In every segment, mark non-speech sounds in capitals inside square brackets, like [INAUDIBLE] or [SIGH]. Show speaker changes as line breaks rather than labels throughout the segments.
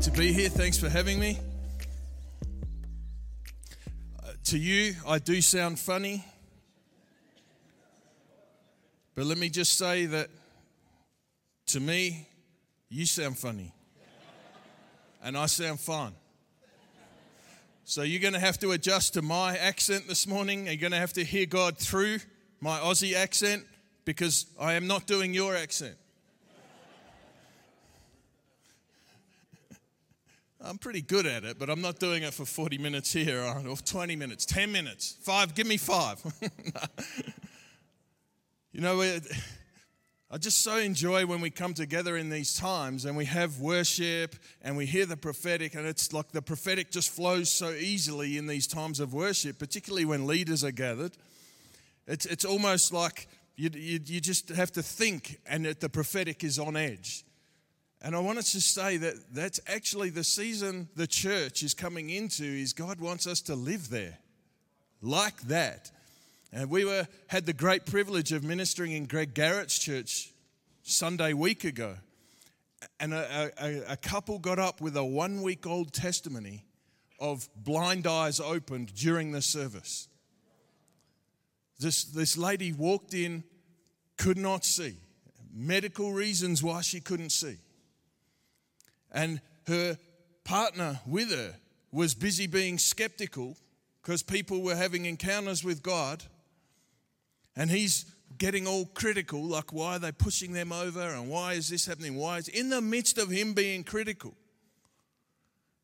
great to be here. Thanks for having me. Uh, to you, I do sound funny. But let me just say that to me, you sound funny. And I sound fine. So you're going to have to adjust to my accent this morning. You're going to have to hear God through my Aussie accent because I am not doing your accent. I'm pretty good at it, but I'm not doing it for 40 minutes here or 20 minutes, 10 minutes, five, give me five. [LAUGHS] you know, I just so enjoy when we come together in these times and we have worship and we hear the prophetic, and it's like the prophetic just flows so easily in these times of worship, particularly when leaders are gathered. It's, it's almost like you, you, you just have to think, and that the prophetic is on edge. And I wanted to say that that's actually the season the church is coming into is God wants us to live there like that. And we were had the great privilege of ministering in Greg Garrett's church Sunday week ago. And a, a, a couple got up with a one week old testimony of blind eyes opened during the service. This, this lady walked in, could not see, medical reasons why she couldn't see. And her partner with her was busy being skeptical because people were having encounters with God. And he's getting all critical, like, why are they pushing them over? And why is this happening? Why is in the midst of him being critical?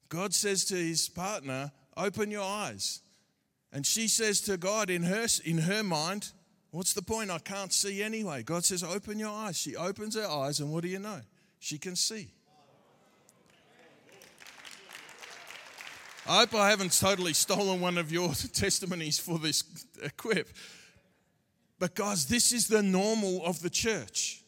God says to his partner, Open your eyes. And she says to God in her, in her mind, What's the point? I can't see anyway. God says, Open your eyes. She opens her eyes, and what do you know? She can see. I hope I haven't totally stolen one of your [LAUGHS] testimonies for this equip. But guys, this is the normal of the church.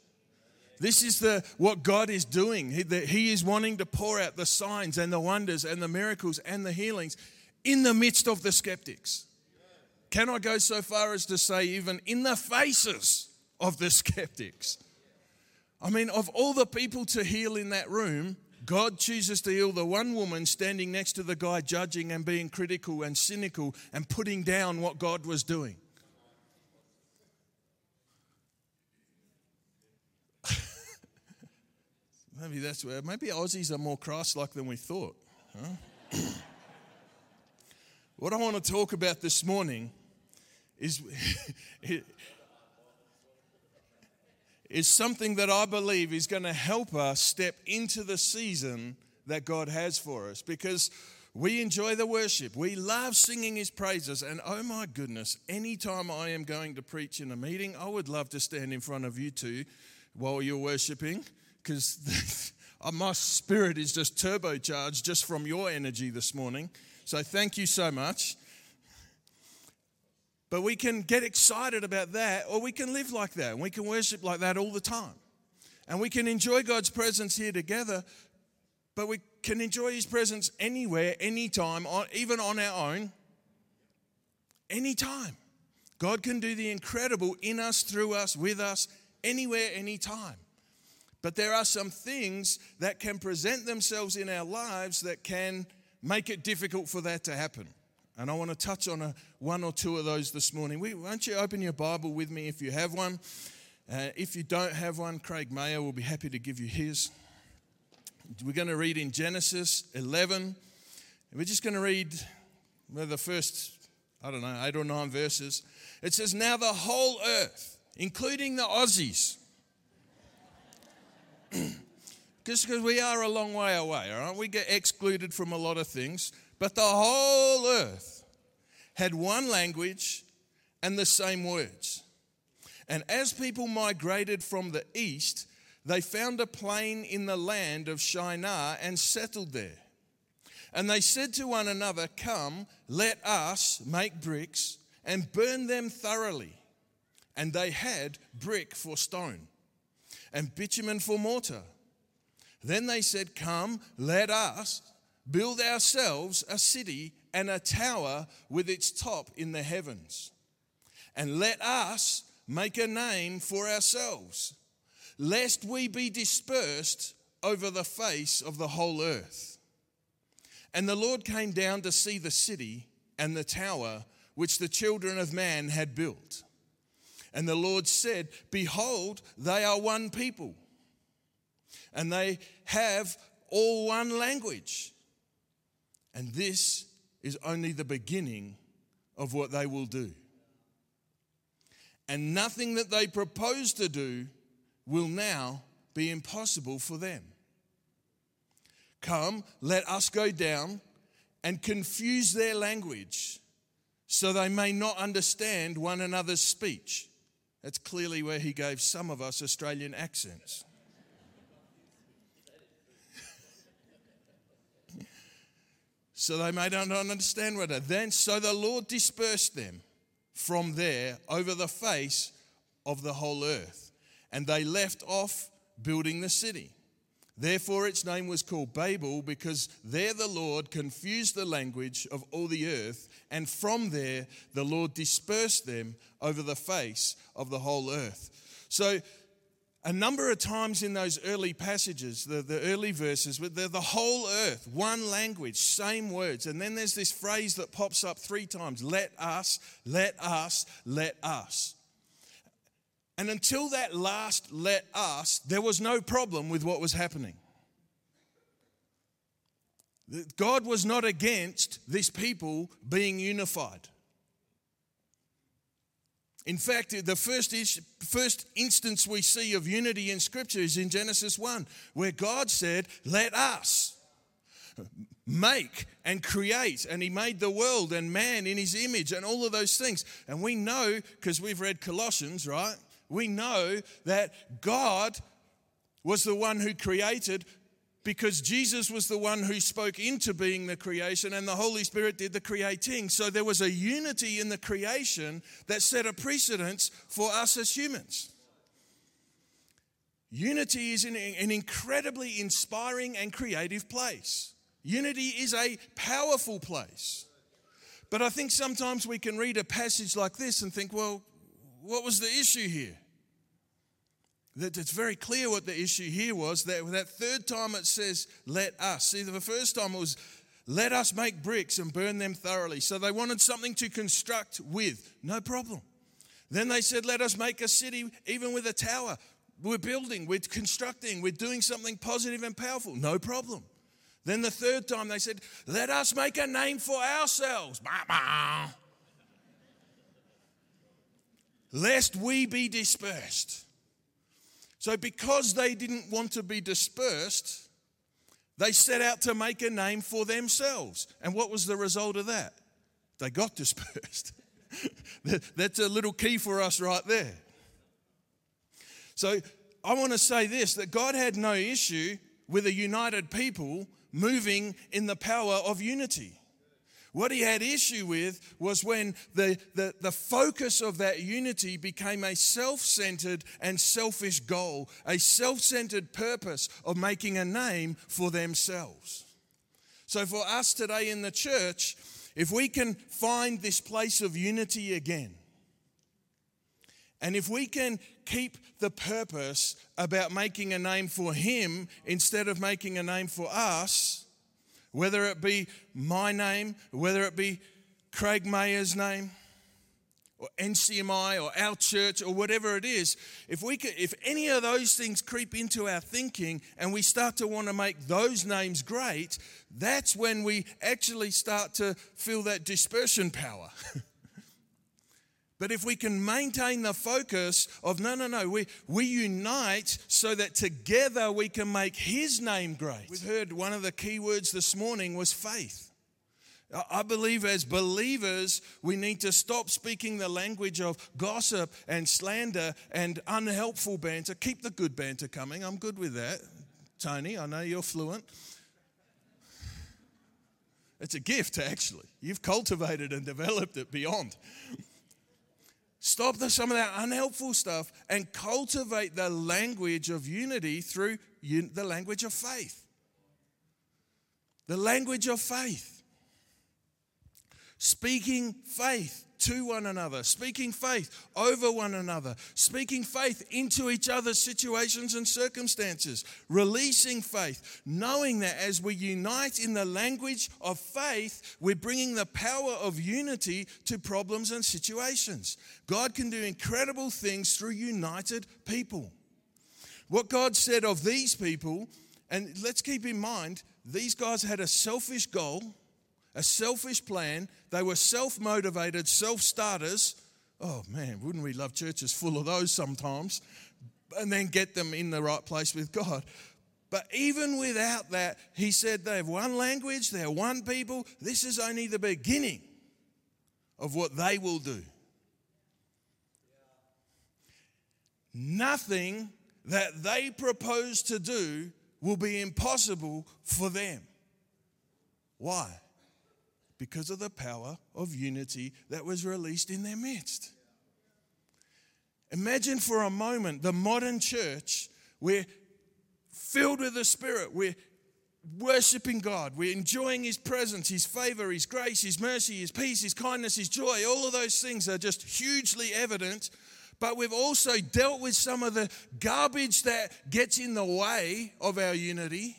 This is the what God is doing. He, the, he is wanting to pour out the signs and the wonders and the miracles and the healings in the midst of the skeptics. Can I go so far as to say, even in the faces of the [LAUGHS] skeptics? I mean, of all the people to heal in that room, God chooses to heal the one woman standing next to the guy judging and being critical and cynical and putting down what God was doing. [LAUGHS] maybe that's where, maybe Aussies are more Christ like than we thought. Huh? [COUGHS] what I want to talk about this morning is. [LAUGHS] is something that I believe is going to help us step into the season that God has for us because we enjoy the worship. We love singing His praises. And oh my goodness, anytime I am going to preach in a meeting, I would love to stand in front of you two while you're worshiping because [LAUGHS] uh, my spirit is just turbocharged just from your energy this morning. So thank you so much. But we can get excited about that, or we can live like that, and we can worship like that all the time. And we can enjoy God's presence here together, but we can enjoy His presence anywhere, anytime, even on our own, anytime. God can do the incredible in us, through us, with us, anywhere, anytime. But there are some things that can present themselves in our lives that can make it difficult for that to happen. And I want to touch on a, one or two of those this morning. We, why don't you open your Bible with me if you have one? Uh, if you don't have one, Craig Mayer will be happy to give you his. We're going to read in Genesis 11. We're just going to read well, the first, I don't know, eight or nine verses. It says, Now the whole earth, including the Aussies, [CLEARS THROAT] just because we are a long way away, all right? We get excluded from a lot of things. But the whole earth had one language and the same words. And as people migrated from the east, they found a plain in the land of Shinar and settled there. And they said to one another, Come, let us make bricks and burn them thoroughly. And they had brick for stone and bitumen for mortar. Then they said, Come, let us build ourselves a city and a tower with its top in the heavens. And let us make a name for ourselves, lest we be dispersed over the face of the whole earth. And the Lord came down to see the city and the tower which the children of man had built. And the Lord said, Behold, they are one people, and they have all one language. And this is only the beginning of what they will do. And nothing that they propose to do will now be impossible for them. Come, let us go down and confuse their language so they may not understand one another's speech. That's clearly where he gave some of us Australian accents. So they may not understand what. Then, so the Lord dispersed them from there over the face of the whole earth, and they left off building the city. Therefore, its name was called Babel, because there the Lord confused the language of all the earth, and from there the Lord dispersed them over the face of the whole earth. So, a number of times in those early passages, the, the early verses, they're the whole earth, one language, same words. And then there's this phrase that pops up three times let us, let us, let us. And until that last let us, there was no problem with what was happening. God was not against this people being unified. In fact, the first, first instance we see of unity in Scripture is in Genesis 1, where God said, Let us make and create. And He made the world and man in His image and all of those things. And we know, because we've read Colossians, right? we know that God was the one who created because Jesus was the one who spoke into being the creation and the Holy Spirit did the creating. So there was a unity in the creation that set a precedence for us as humans. Unity is an, incredibly inspiring and creative place. Unity is a powerful place. But I think sometimes we can read a passage like this and think, well, what was the issue here? That it's very clear what the issue here was. That that third time it says, "Let us." See, the first time it was, "Let us make bricks and burn them thoroughly." So they wanted something to construct with. No problem. Then they said, "Let us make a city, even with a tower." We're building, we're constructing, we're doing something positive and powerful. No problem. Then the third time they said, Let us make a name for ourselves. Bah, bah lest we be dispersed. So, because they didn't want to be dispersed, they set out to make a name for themselves. And what was the result of that? They got [LAUGHS] dispersed. That's a little key for us right there. So, I want to say this that God had no issue with a united people moving in the power of unity. What he had issue with was when the, the, the focus of that unity became a self centered and selfish goal, a self centered purpose of making a name for themselves. So, for us today in the church, if we can find this place of unity again, and if we can keep the purpose about making a name for Him instead of making a name for us, whether it be my name, whether it be Craig Mayer's name, or NCMI, or our church, or whatever it is, if we could, if any of those things creep into our thinking and we start to want to make those names great, that's when we actually start to feel that dispersion power. [LAUGHS] But if we can maintain the focus of no, no, no, we, we unite so that together we can make His name great. We've heard one of the key words this morning was faith. I believe as believers, we need to stop speaking the language of gossip and slander and unhelpful banter. Keep the good banter coming. I'm good with that. Tony, I know you're fluent. It's a gift, actually. You've cultivated and developed it beyond. Stop the, some of that unhelpful stuff and cultivate the language of unity through un, the language of faith. The language of faith. Speaking faith to one another, speaking faith over one another, speaking faith into each other's situations and circumstances, releasing faith, knowing that as we unite in the language of faith, we're bringing the power of unity to problems and situations. God can do incredible things through united people. What God said of these people, and let's keep in mind, these guys had a selfish goal, a selfish plan. They were self motivated, self starters. Oh man, wouldn't we love churches full of those sometimes? And then get them in the right place with God. But even without that, he said they have one language, they're one people. This is only the beginning of what they will do. Nothing that they propose to do will be impossible for them. Why? Because of the power of unity that was released in their midst. Imagine for a moment the modern church, we're filled with the Spirit, we're worshiping God, we're enjoying His presence, His favor, His grace, His mercy, His peace, His kindness, His joy. All of those things are just hugely evident but we've also dealt with some of the garbage that gets in the way of our unity.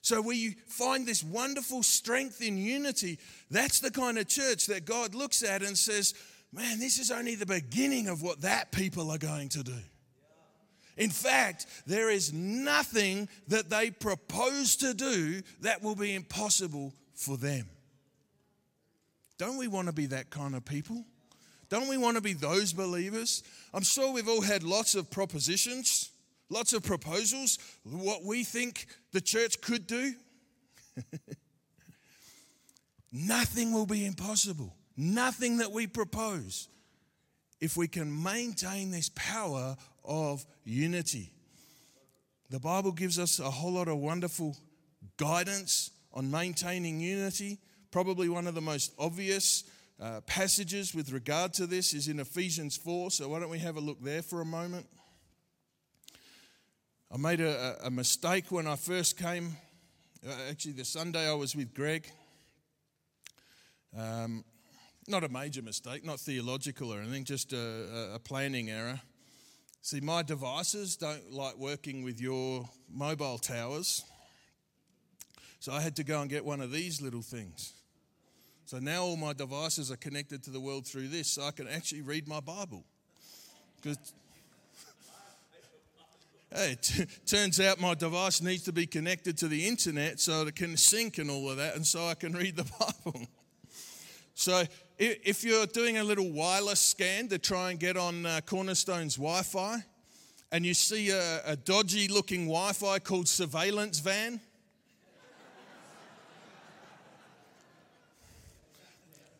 So we find this wonderful strength in unity. That's the kind of church that God looks at and says, man, this is only the beginning of what that people are going to do. In fact, there is nothing that they propose to do that will be impossible for them. Don't we want to be that kind of people? Don't we want to be those believers? I'm sure we've all had lots of propositions, lots of proposals, what we think the church could do. [LAUGHS] Nothing will be impossible. Nothing that we propose if we can maintain this power of unity. The Bible gives us a whole lot of wonderful guidance on maintaining unity. Probably one of the most obvious uh, passages with regard to this is in Ephesians 4. So why don't we have a look there for a moment? I made a, a mistake when I first came. Uh, actually, the Sunday I was with Greg. Um, not a major mistake, not theological or anything, just a, a planning error. See, my devices don't like working with your mobile towers. So I had to go and get one of these little things. So now all my devices are connected to the world through this, so I can actually read my Bible. Because Hey, t- turns out my device needs to be connected to the internet so it can sync and all of that, and so I can read the [LAUGHS] Bible. So, if you're doing a little wireless scan to try and get on uh, Cornerstone's Wi Fi, and you see a, a dodgy looking Wi Fi called Surveillance Van,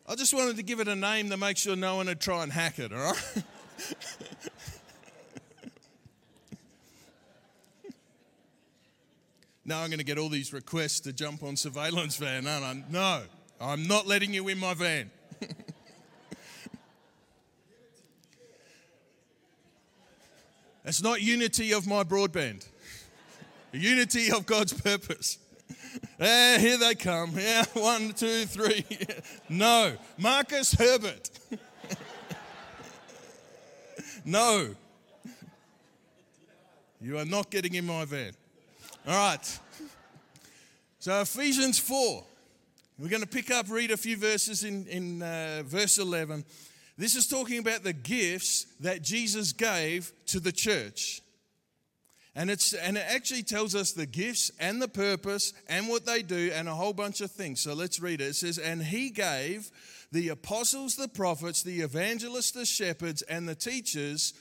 I just wanted to give it a name to make sure no one would try and hack it, all right? [LAUGHS] now I'm going to get all these requests to jump on surveillance van, aren't I? No, I'm not letting you in my van. [LAUGHS] It's not unity of my broadband, unity of God's purpose. Eh, here they come. Yeah, [LAUGHS] one, two, three. [LAUGHS] No, Marcus Herbert. no. You are not getting in my van. All right. So, Ephesians 4. We're going to pick up, read a few verses in, in uh, verse 11. This is talking about the gifts that Jesus gave to the church. And, it's, and it actually tells us the gifts and the purpose and what they do and a whole bunch of things. So let's read it. It says, And he gave the apostles, the prophets, the evangelists, the shepherds, and the teachers.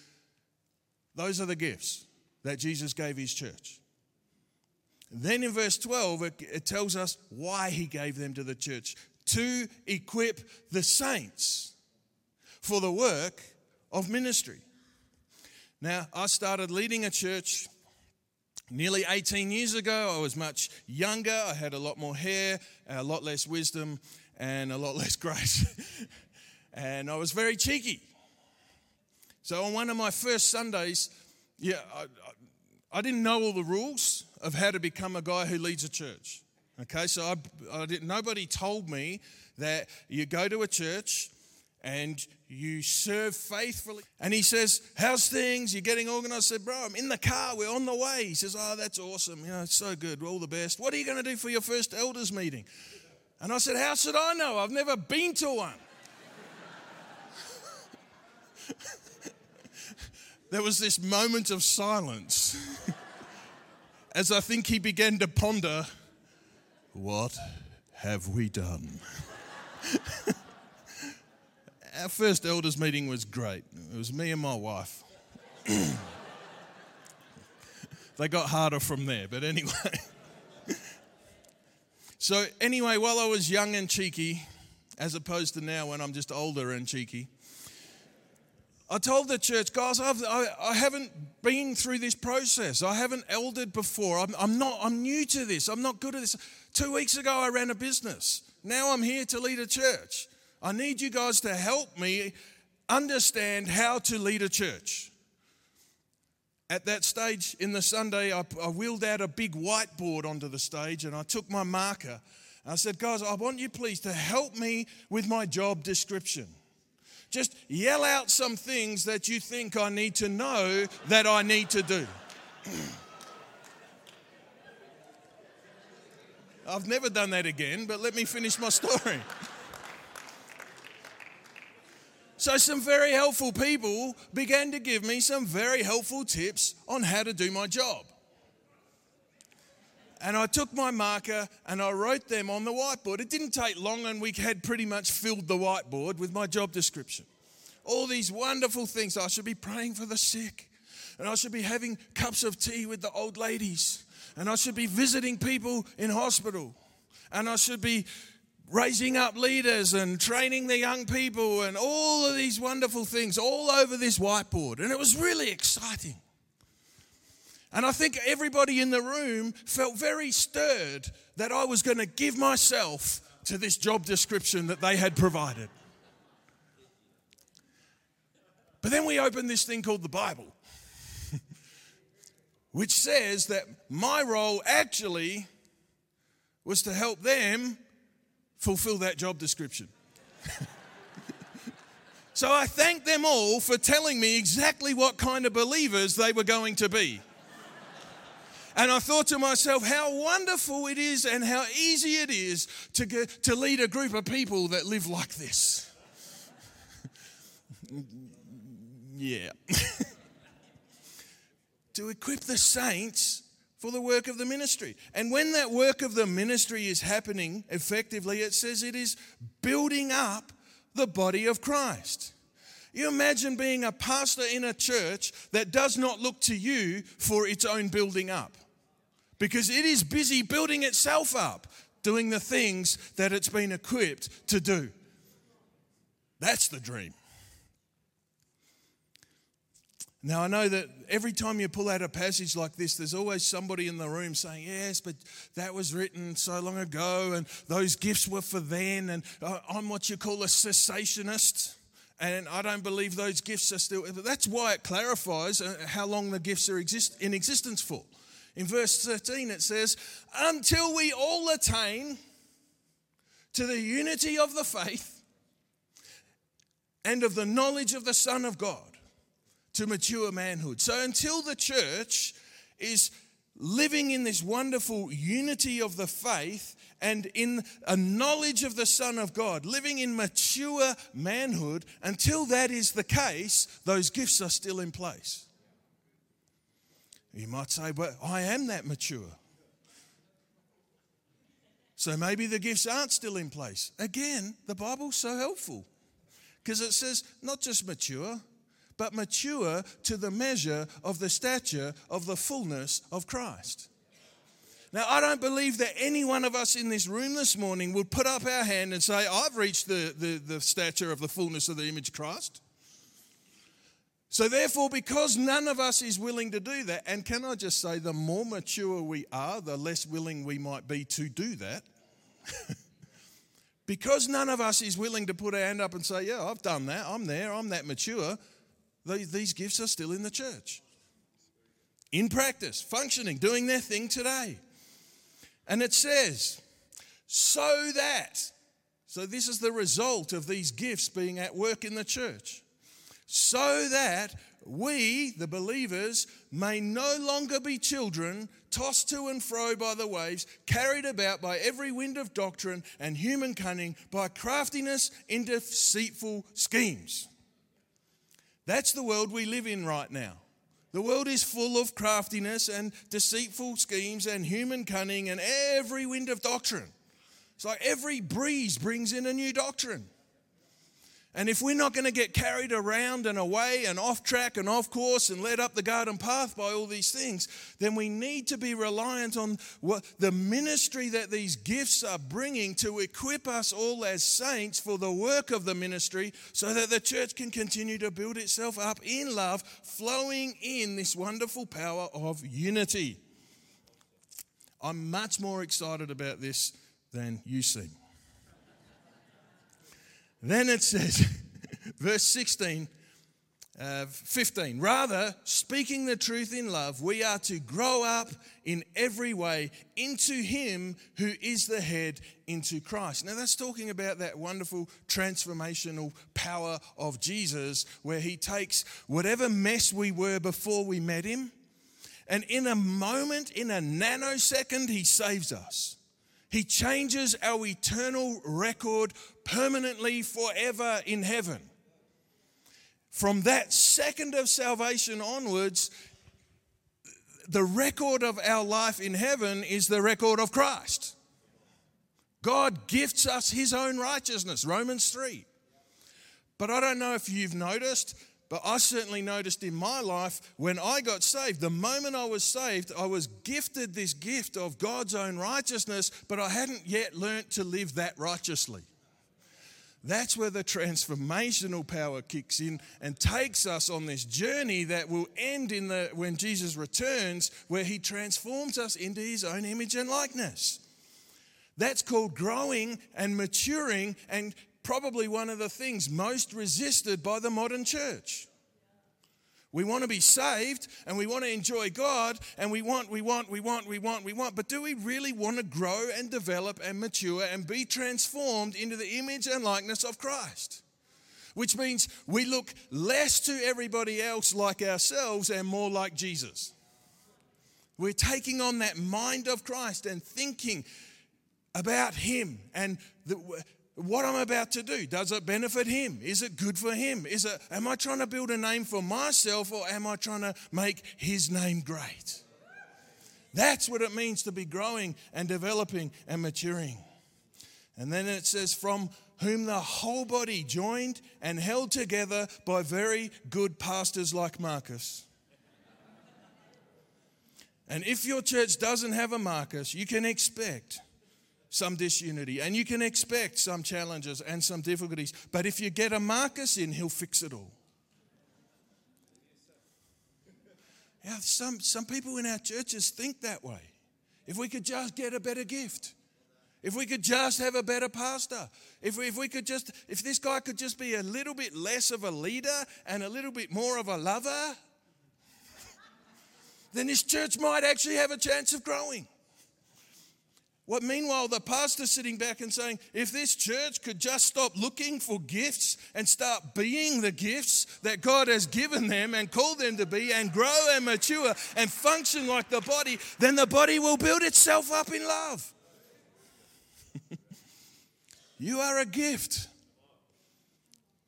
Those are the gifts that Jesus gave his church. Then in verse 12, it, tells us why he gave them to the church to equip the saints for the work of ministry. Now, I started leading a church Nearly 18 years ago, I was much younger. I had a lot more hair, a lot less wisdom, and a lot less [LAUGHS] grace. and I was very cheeky. So, on one of my first Sundays, yeah, I, I, didn't know all the rules of how to become a guy who leads a church. Okay, so I, I didn't, nobody told me that you go to a church and you serve faithfully. And he says, How's things? You're getting organized? I said, Bro, I'm in the car. We're on the way. He says, Oh, that's awesome. You know, it's so good. All the best. What are you going to do for your first elders meeting? And I said, How should I know? I've never been to one. [LAUGHS] there was this moment of silence [LAUGHS] as I think he began to ponder, What have we done? [LAUGHS] Our first elders meeting was great. It was me and my wife. [CLEARS THROAT] they got harder from there, but anyway. [LAUGHS] so, anyway, while I was young and cheeky, as opposed to now when I'm just older and cheeky, I told the church, guys, I've, I, I haven't been through this process. I haven't eldered before. I'm, I'm, not, I'm new to this. I'm not good at this. Two weeks ago, I ran a business. Now I'm here to lead a church. I need you guys to help me understand how to lead a church. At that stage in the Sunday, I, I wheeled out a big whiteboard onto the stage and I took my marker. I said, Guys, I want you please to help me with my job description. Just yell out some things that you think I need to know that I need to do. [CLEARS THROAT] I've never done that again, but let me finish my story. [LAUGHS] So, some very helpful people began to give me some very helpful tips on how to do my job. And I took my marker and I wrote them on the whiteboard. It didn't take long, and we had pretty much filled the whiteboard with my job description. All these wonderful things. I should be praying for the sick, and I should be having cups of tea with the old ladies, and I should be visiting people in hospital, and I should be raising up leaders and training the young people and all of these wonderful things all over this whiteboard. And it was really exciting. And I think everybody in the room felt very stirred that I was going to give myself to this job description that they had provided. But then we opened this thing called the Bible, [LAUGHS] which says that my role actually was to help them fulfill that job description. [LAUGHS] so I thanked them all for telling me exactly what kind of believers they were going to be. And I thought to myself, how wonderful it is and how easy it is to, get, to lead a group of people that live like this. [LAUGHS] yeah. [LAUGHS] to equip the saints for the work of the ministry. And when that work of the ministry is happening effectively, it says it is building up the body of Christ. You imagine being a pastor in a church that does not look to you for its own building up because it is busy building itself up, doing the things that it's been equipped to do. That's the dream. Now, I know that every time you pull out a passage like this, there's always somebody in the room saying, Yes, but that was written so long ago, and those gifts were for then, and uh, I'm what you call a cessationist, and I don't believe those gifts are still. That's why it clarifies uh, how long the gifts are exist, in existence for. In verse 13, it says, Until we all attain to the unity of the faith and of the knowledge of the Son of God to mature manhood. So until the church is living in this wonderful unity of the faith and in a knowledge of the Son of God, living in mature manhood, until that is the case, those gifts are still in place. You might say, Well, I am that mature. So maybe the gifts aren't still in place. Again, the Bible's so helpful because it says not just mature, but mature to the measure of the stature of the fullness of Christ. Now, I don't believe that any one of us in this room this morning would put up our hand and say, I've reached the, the, the stature of the fullness of the image of Christ. So, therefore, because none of us is willing to do that, and can I just say, the more mature we are, the less willing we might be to do that. [LAUGHS] because none of us is willing to put our hand up and say, Yeah, I've done that, I'm there, I'm that mature, these gifts are still in the church. In practice, functioning, doing their thing today. And it says, so that, So, this is the result of these gifts being at work in the church. So that we, the believers, may no longer be children tossed to and fro by the waves, carried about by every wind of doctrine and human cunning, by craftiness in deceitful schemes. That's the world we live in right now. The world is full of craftiness and deceitful schemes and human cunning and every wind of doctrine. It's like every breeze brings in a new doctrine. And if we're not going to get carried around and away and off track and off course and led up the garden path by all these things, then we need to be reliant on what the ministry that these gifts are bringing to equip us all as saints for the work of the ministry so that the church can continue to build itself up in love, flowing in this wonderful power of unity. I'm much more excited about this than you seem. Then it says, [LAUGHS] verse 16, uh, 15, rather, speaking the truth in love, we are to grow up in every way into Him who is the head, into Christ. Now, that's talking about that wonderful transformational power of Jesus, where He takes whatever mess we were before we met Him, and in a moment, in a nanosecond, He saves us. He changes our eternal record permanently forever in heaven. From that second of salvation onwards, the record of our life in heaven is the record of Christ. God gifts us his own righteousness, Romans 3. But I don't know if you've noticed, but I certainly noticed in my life when I got saved, the moment I was saved, I was gifted this gift of God's own righteousness, but I hadn't yet learnt to live that righteously. That's where the transformational power kicks in and takes us on this journey that will end in the when Jesus returns, where he transforms us into his own image and likeness. That's called growing and maturing and probably one of the things most resisted by the modern church. We want to be saved and we want to enjoy God and we want, we want, we want, we want, we want. But do we really want to grow and develop and mature and be transformed into the image and likeness of Christ? Which means we look less to everybody else like ourselves and more like Jesus. We're taking on that mind of Christ and thinking about Him and the, what I'm about to do. Does it benefit him? Is it good for him? Is it am I trying to build a name for myself or am I trying to make his name great? That's what it means to be growing and developing and maturing. And then it says from whom the whole body joined and held together by very good pastors like Marcus. And if your church doesn't have a Marcus, you can expect some disunity and you can expect some challenges and some difficulties. But if you get a Marcus in, he'll fix it all. Yeah, some, some people in our churches think that way. If we could just get a better gift, if we could just have a better pastor, if we, if we could just, if this guy could just be a little bit less of a leader and a little bit more of a lover, then this church might actually have a chance of growing. What meanwhile, the pastor's sitting back and saying, if this church could just stop looking for gifts and start being the gifts that God has given them and called them to be and grow and mature and function like the body, then the body will build itself up in love. [LAUGHS] you are a gift.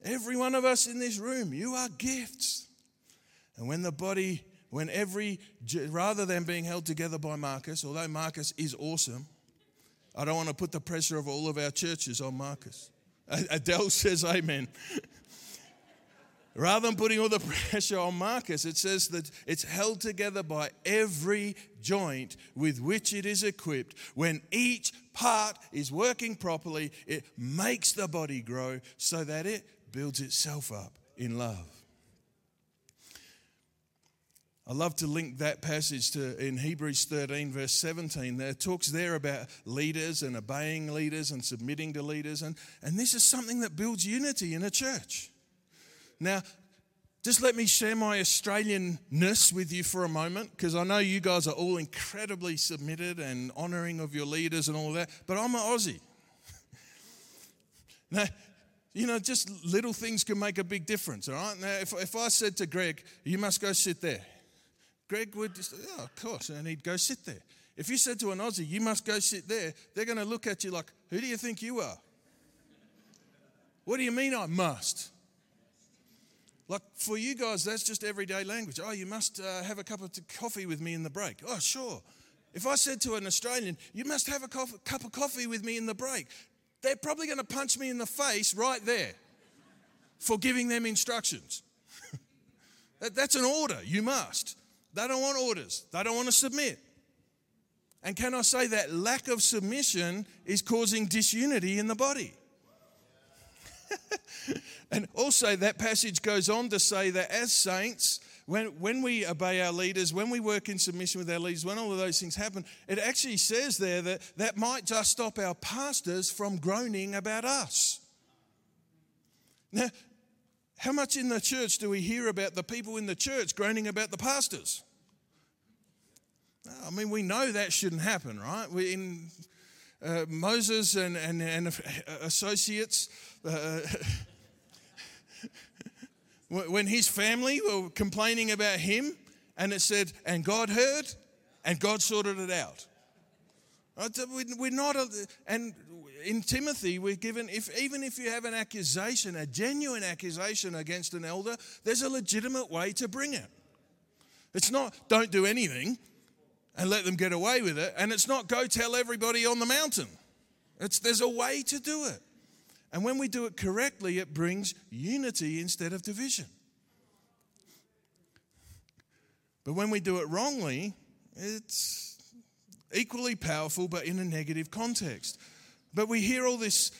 Every one of us in this room, you are gifts. And when the body, when every, rather than being held together by Marcus, although Marcus is awesome, I don't want to put the pressure of all of our churches on Marcus. Adele [LAUGHS] says amen. Rather than putting all the [LAUGHS] pressure on Marcus, it says that it's held together by every joint with which it is equipped. When each part is working properly, it makes the body grow so that it builds itself up in love. I love to link that passage to in Hebrews 13, verse 17. There talks there about leaders and obeying leaders and submitting to leaders. And, and this is something that builds unity in a church. Now, just let me share my Australianness with you for a moment, because I know you guys are all incredibly submitted and honoring of your leaders and all that, but I'm an Aussie. [LAUGHS] Now, you know, just little things can make a big difference, all right? Now, if, if I said to Greg, you must go sit there, Greg would just, oh, of course, and he'd go sit there. If you said to an Aussie, you must go sit there, they're going to look at you like, who do you think you are? What do you mean I must? Like for you guys, that's just everyday language. Oh, you must uh, have a cup of coffee with me in the break. Oh, sure. If I said to an Australian, you must have a cup of coffee with me in the break, they're probably going to punch me in the face right there for giving them instructions. [LAUGHS] that, that's an order. You must. They don't want orders, they don't want to submit. And can I say that lack of submission is causing disunity in the body? [LAUGHS] and also, that passage goes on to say that as saints, when, when we obey our leaders, when we work in submission with our leaders, when all of those things happen, it actually says there that that might just stop our pastors from groaning about us. Now, how much in the church do we hear about the people in the church groaning about the pastors? I mean, we know that shouldn't happen, right? We in uh, Moses and, and, and associates, uh, [LAUGHS] when his family were complaining about him, and it said, and God heard, and God sorted it out. We're not, and in Timothy, we're given, if, even if you have an accusation, a genuine accusation against an elder, there's a legitimate way to bring it. It's not, don't do anything and let them get away with it. And it's not go tell everybody on the mountain. It's, there's a way to do it. And when we do it correctly, it brings unity instead of division. But when we do it wrongly, it's equally powerful, but in a negative context. But we hear all these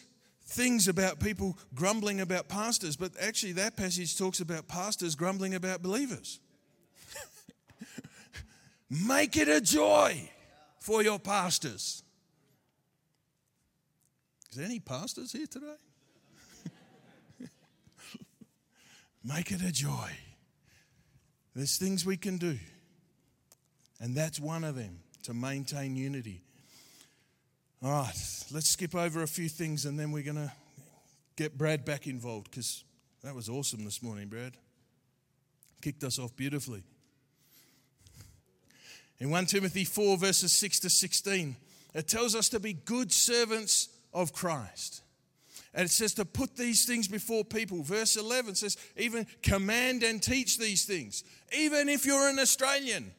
things about people grumbling about pastors, but actually, that passage talks about pastors grumbling about believers. [LAUGHS] Make it a joy for your pastors. Is there any pastors here today? [LAUGHS] Make it a joy. There's things we can do, and that's one of them to maintain unity. All right, let's skip over a few things and then we're going to get Brad back involved because that was awesome this morning, Brad. Kicked us off beautifully. In 1 Timothy 4, verses 6 to 16, it tells us to be good servants of Christ. And it says to put these things before people. Verse 11 says, even command and teach these things. Even if you're an Australian,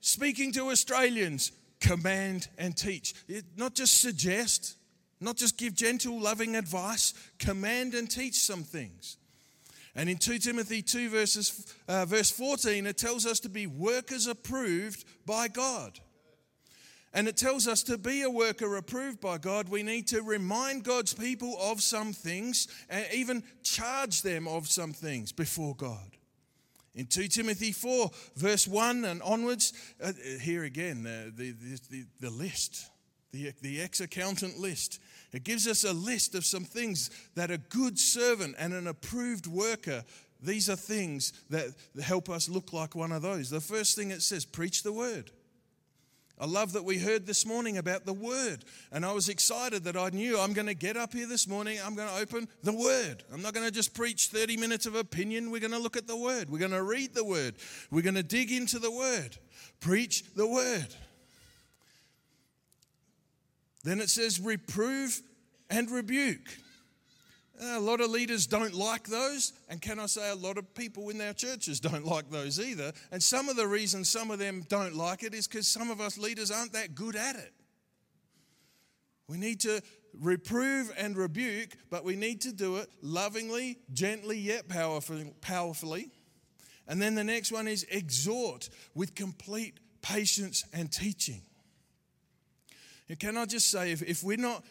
speaking to Australians, command and teach. Not just suggest, not just give gentle, loving advice, command and teach some things. And in 2 Timothy 2, verses, uh, verse 14, it tells us to be workers approved by God. And it tells us to be a worker approved by God, we need to remind God's people of some things and even charge them of some things before God. In 2 Timothy 4, verse 1 and onwards, uh, here again, uh, the, the, the, the list, the, the ex accountant list. It gives us a list of some things that a good servant and an approved worker, these are things that help us look like one of those. The first thing it says, preach the word. I love that we heard this morning about the Word. And I was excited that I knew I'm going to get up here this morning. I'm going to open the Word. I'm not going to just preach 30 minutes of opinion. We're going to look at the Word. We're going to read the Word. We're going to dig into the Word. Preach the Word. Then it says, reprove and rebuke. A lot of leaders don't like those, and can I say a lot of people in our churches [LAUGHS] don't like those either. And some of the reasons some of them don't like it is because some of us leaders aren't that good at it. We need to reprove and rebuke, but we need to do it lovingly, gently, yet powerfully. And then the next one is exhort with complete patience and teaching. Can I just say, if, if we're not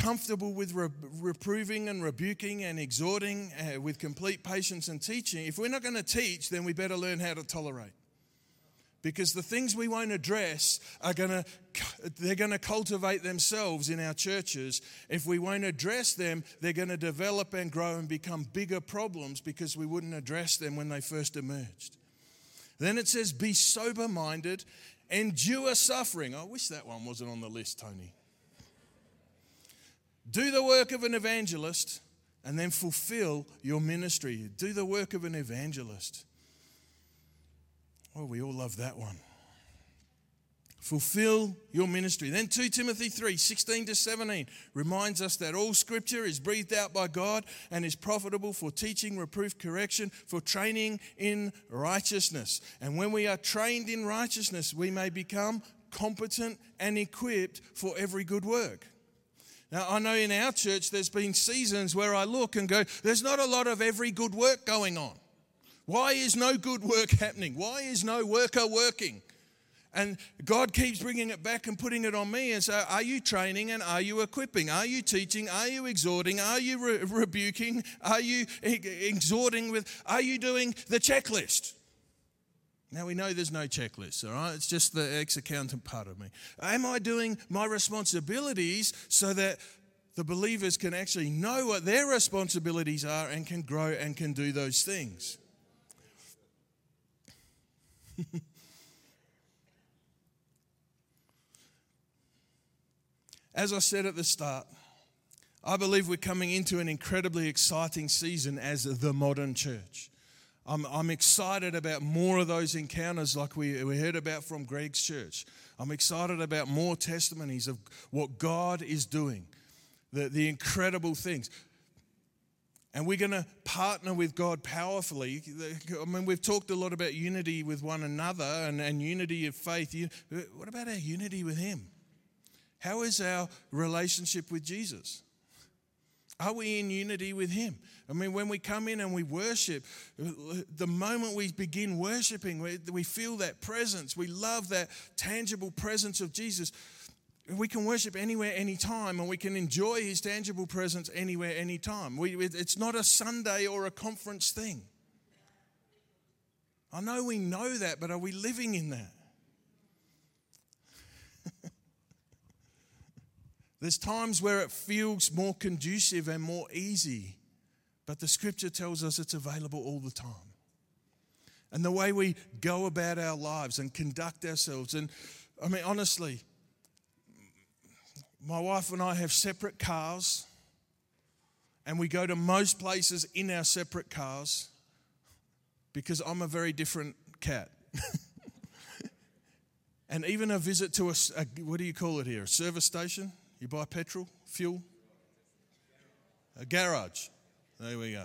comfortable with re- reproving and rebuking and exhorting uh, with complete patience and teaching, if we're not going to teach, then we better learn how to tolerate. Because the things we won't address are going to they're going to cultivate themselves in our churches. If we won't address them, they're going to develop and grow and become bigger problems because we wouldn't address them when they first emerged. Then it says, Be sober minded, endure suffering. I wish that one wasn't on the list, Tony Do the work of an evangelist and then fulfill your ministry. Do the work of an evangelist. Oh, we all love that one. Fulfill your ministry. Then 2 Timothy 3 16 to 17 reminds us that all scripture is breathed out by God and is profitable for teaching, reproof, correction, for training in righteousness. And when we are trained in righteousness, we may become competent and equipped for every good work. Now, I know in our church there's been seasons where I look and go, there's not a lot of every good work going on. Why is no good work [LAUGHS] happening? Why is no worker working? And God keeps bringing it back and putting it on me and say, Are you training and are you equipping? Are you teaching? Are you exhorting? Are you re- [LAUGHS] rebuking? Are you exhorting with? Are you doing the checklist? Now we know there's no checklist, all right? It's just the ex accountant part of me. Am I doing my responsibilities so that the believers can actually know what their responsibilities are and can grow and can do those things? [LAUGHS] As I said at the start, I believe we're coming into an incredibly exciting season as the modern church. I'm, I'm excited about more of those encounters like we, we heard about from Greg's church. I'm excited about more testimonies of what God is doing, the, the incredible things. And we're going to partner with God powerfully. I mean, we've talked a lot about unity with one another and, and unity of faith. What about our unity with Him? How is our relationship with Jesus? Are we in unity with Him? I mean, when we come in and we worship, the moment we begin worshiping, we, feel that presence. We love that tangible presence of Jesus. We can worship anywhere, anytime, and we can enjoy His tangible presence anywhere, anytime. We, it's not a Sunday or a conference thing. I know we know that, but are we living in that? There's times where it feels more conducive and more easy, but the scripture tells us it's available all the time. And the way we go about our lives and conduct ourselves, and I mean, honestly, my wife and I have separate cars, and we go to most places in our separate cars because I'm a very different cat. [LAUGHS] and even a visit to a, a, what do you call it here? A service station? You buy petrol, fuel, a garage. There we go.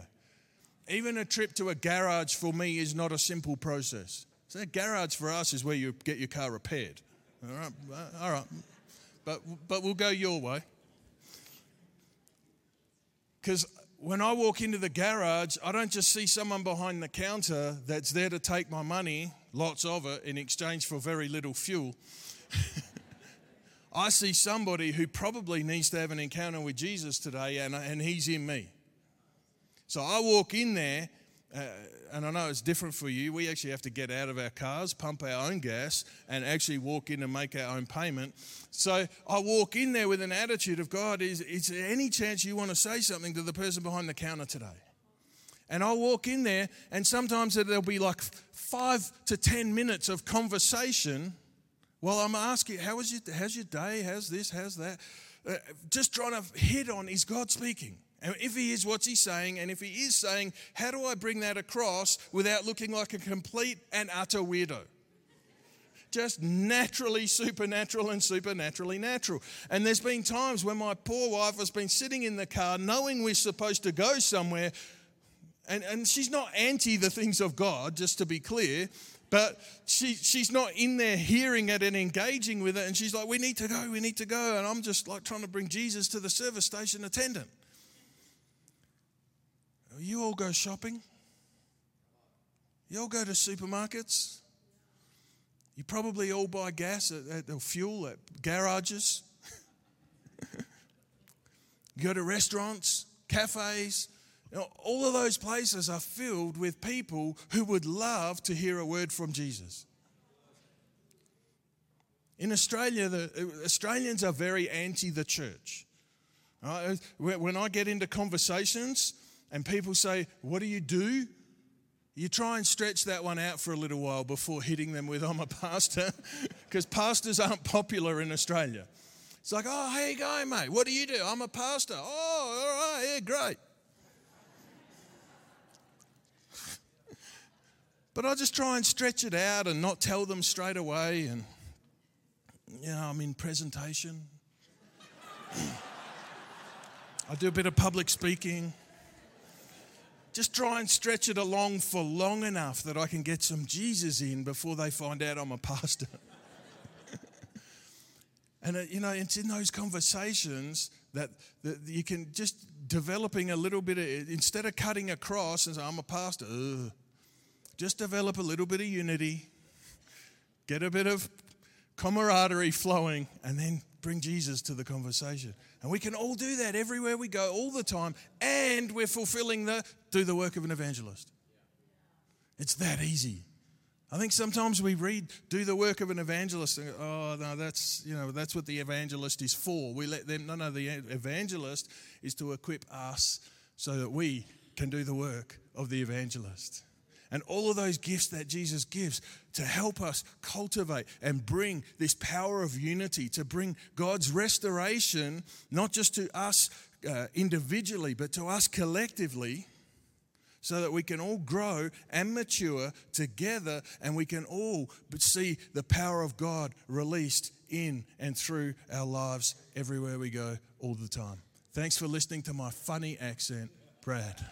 Even a trip to a garage for me is not a simple process. So a garage for us is where you get your car repaired. All right, uh, all right. But, but we'll go your way. Because when I walk into the garage, I don't just see someone behind the counter that's there to take my money, lots of it, in exchange for very little fuel. [LAUGHS] I see somebody who probably needs to have an encounter with Jesus today, and, and he's in me. So I walk in there, uh, and I know it's different for you. We actually have to get out of our cars, pump our own gas, and actually walk in and make our own payment. So I walk in there with an attitude of God, is, is there any chance you want to say something to the person behind the counter today? And I'll walk in there, and sometimes there'll be like five to 10 minutes of conversation well, I'm asking, how was your, how's your day? How's this? How's that? Uh, just trying to hit on is God speaking? And if He is, what's He saying? And if He is saying, how do I bring that across without looking like a complete and utter weirdo? Just naturally supernatural and supernaturally natural. And there's been times when my poor wife has been sitting in the car knowing we're supposed to go somewhere, and, and she's not anti the things of God, just to be clear, but she, she's not in there hearing it and engaging with it. And she's like, We need to go, we need to go. And I'm just like trying to bring Jesus to the service station attendant. You all go shopping. You all go to supermarkets. You probably all buy gas at, at fuel at garages. [LAUGHS] you go to restaurants, cafes, you know, all of those places are filled with people who would love to hear a word from Jesus. In Australia, the Australians are very anti the church. Right? When I get into conversations and people say, What do you do? You try and stretch that one out for a little while before hitting them with, I'm a pastor, [LAUGHS] because pastors aren't popular in Australia. It's like, oh, how you going, mate? What do you do? I'm a pastor. Oh, all right, yeah, great. But I just try and stretch it out and not tell them straight away. And, you know, I'm in presentation. I do a bit of public speaking. Just try and stretch it along for long enough that I can get some Jesus in before they find out I'm a pastor. [LAUGHS] And, uh, you know, it's in those conversations that, that you can just developing a little bit of, instead of cutting across and say, I'm a pastor, ugh, just develop a little bit of unity, get a bit of camaraderie flowing, and then bring Jesus to the conversation. And we can all do that everywhere we go, all the time, and we're fulfilling the do the work of an evangelist. It's that easy. I think sometimes we read, do the work of an evangelist, and go, oh, no, that's, you know, that's what the evangelist is for. We let them, no, no, the evangelist is to equip us so that we can do the work of the evangelist. And all of those gifts that Jesus gives to help us cultivate and bring this power of unity, to bring God's restoration, not just to us uh, individually, but to us collectively so that we can all grow and mature together and we can all see the power of God released in and through our lives everywhere we go all the time. Thanks for listening to my funny accent, Brad.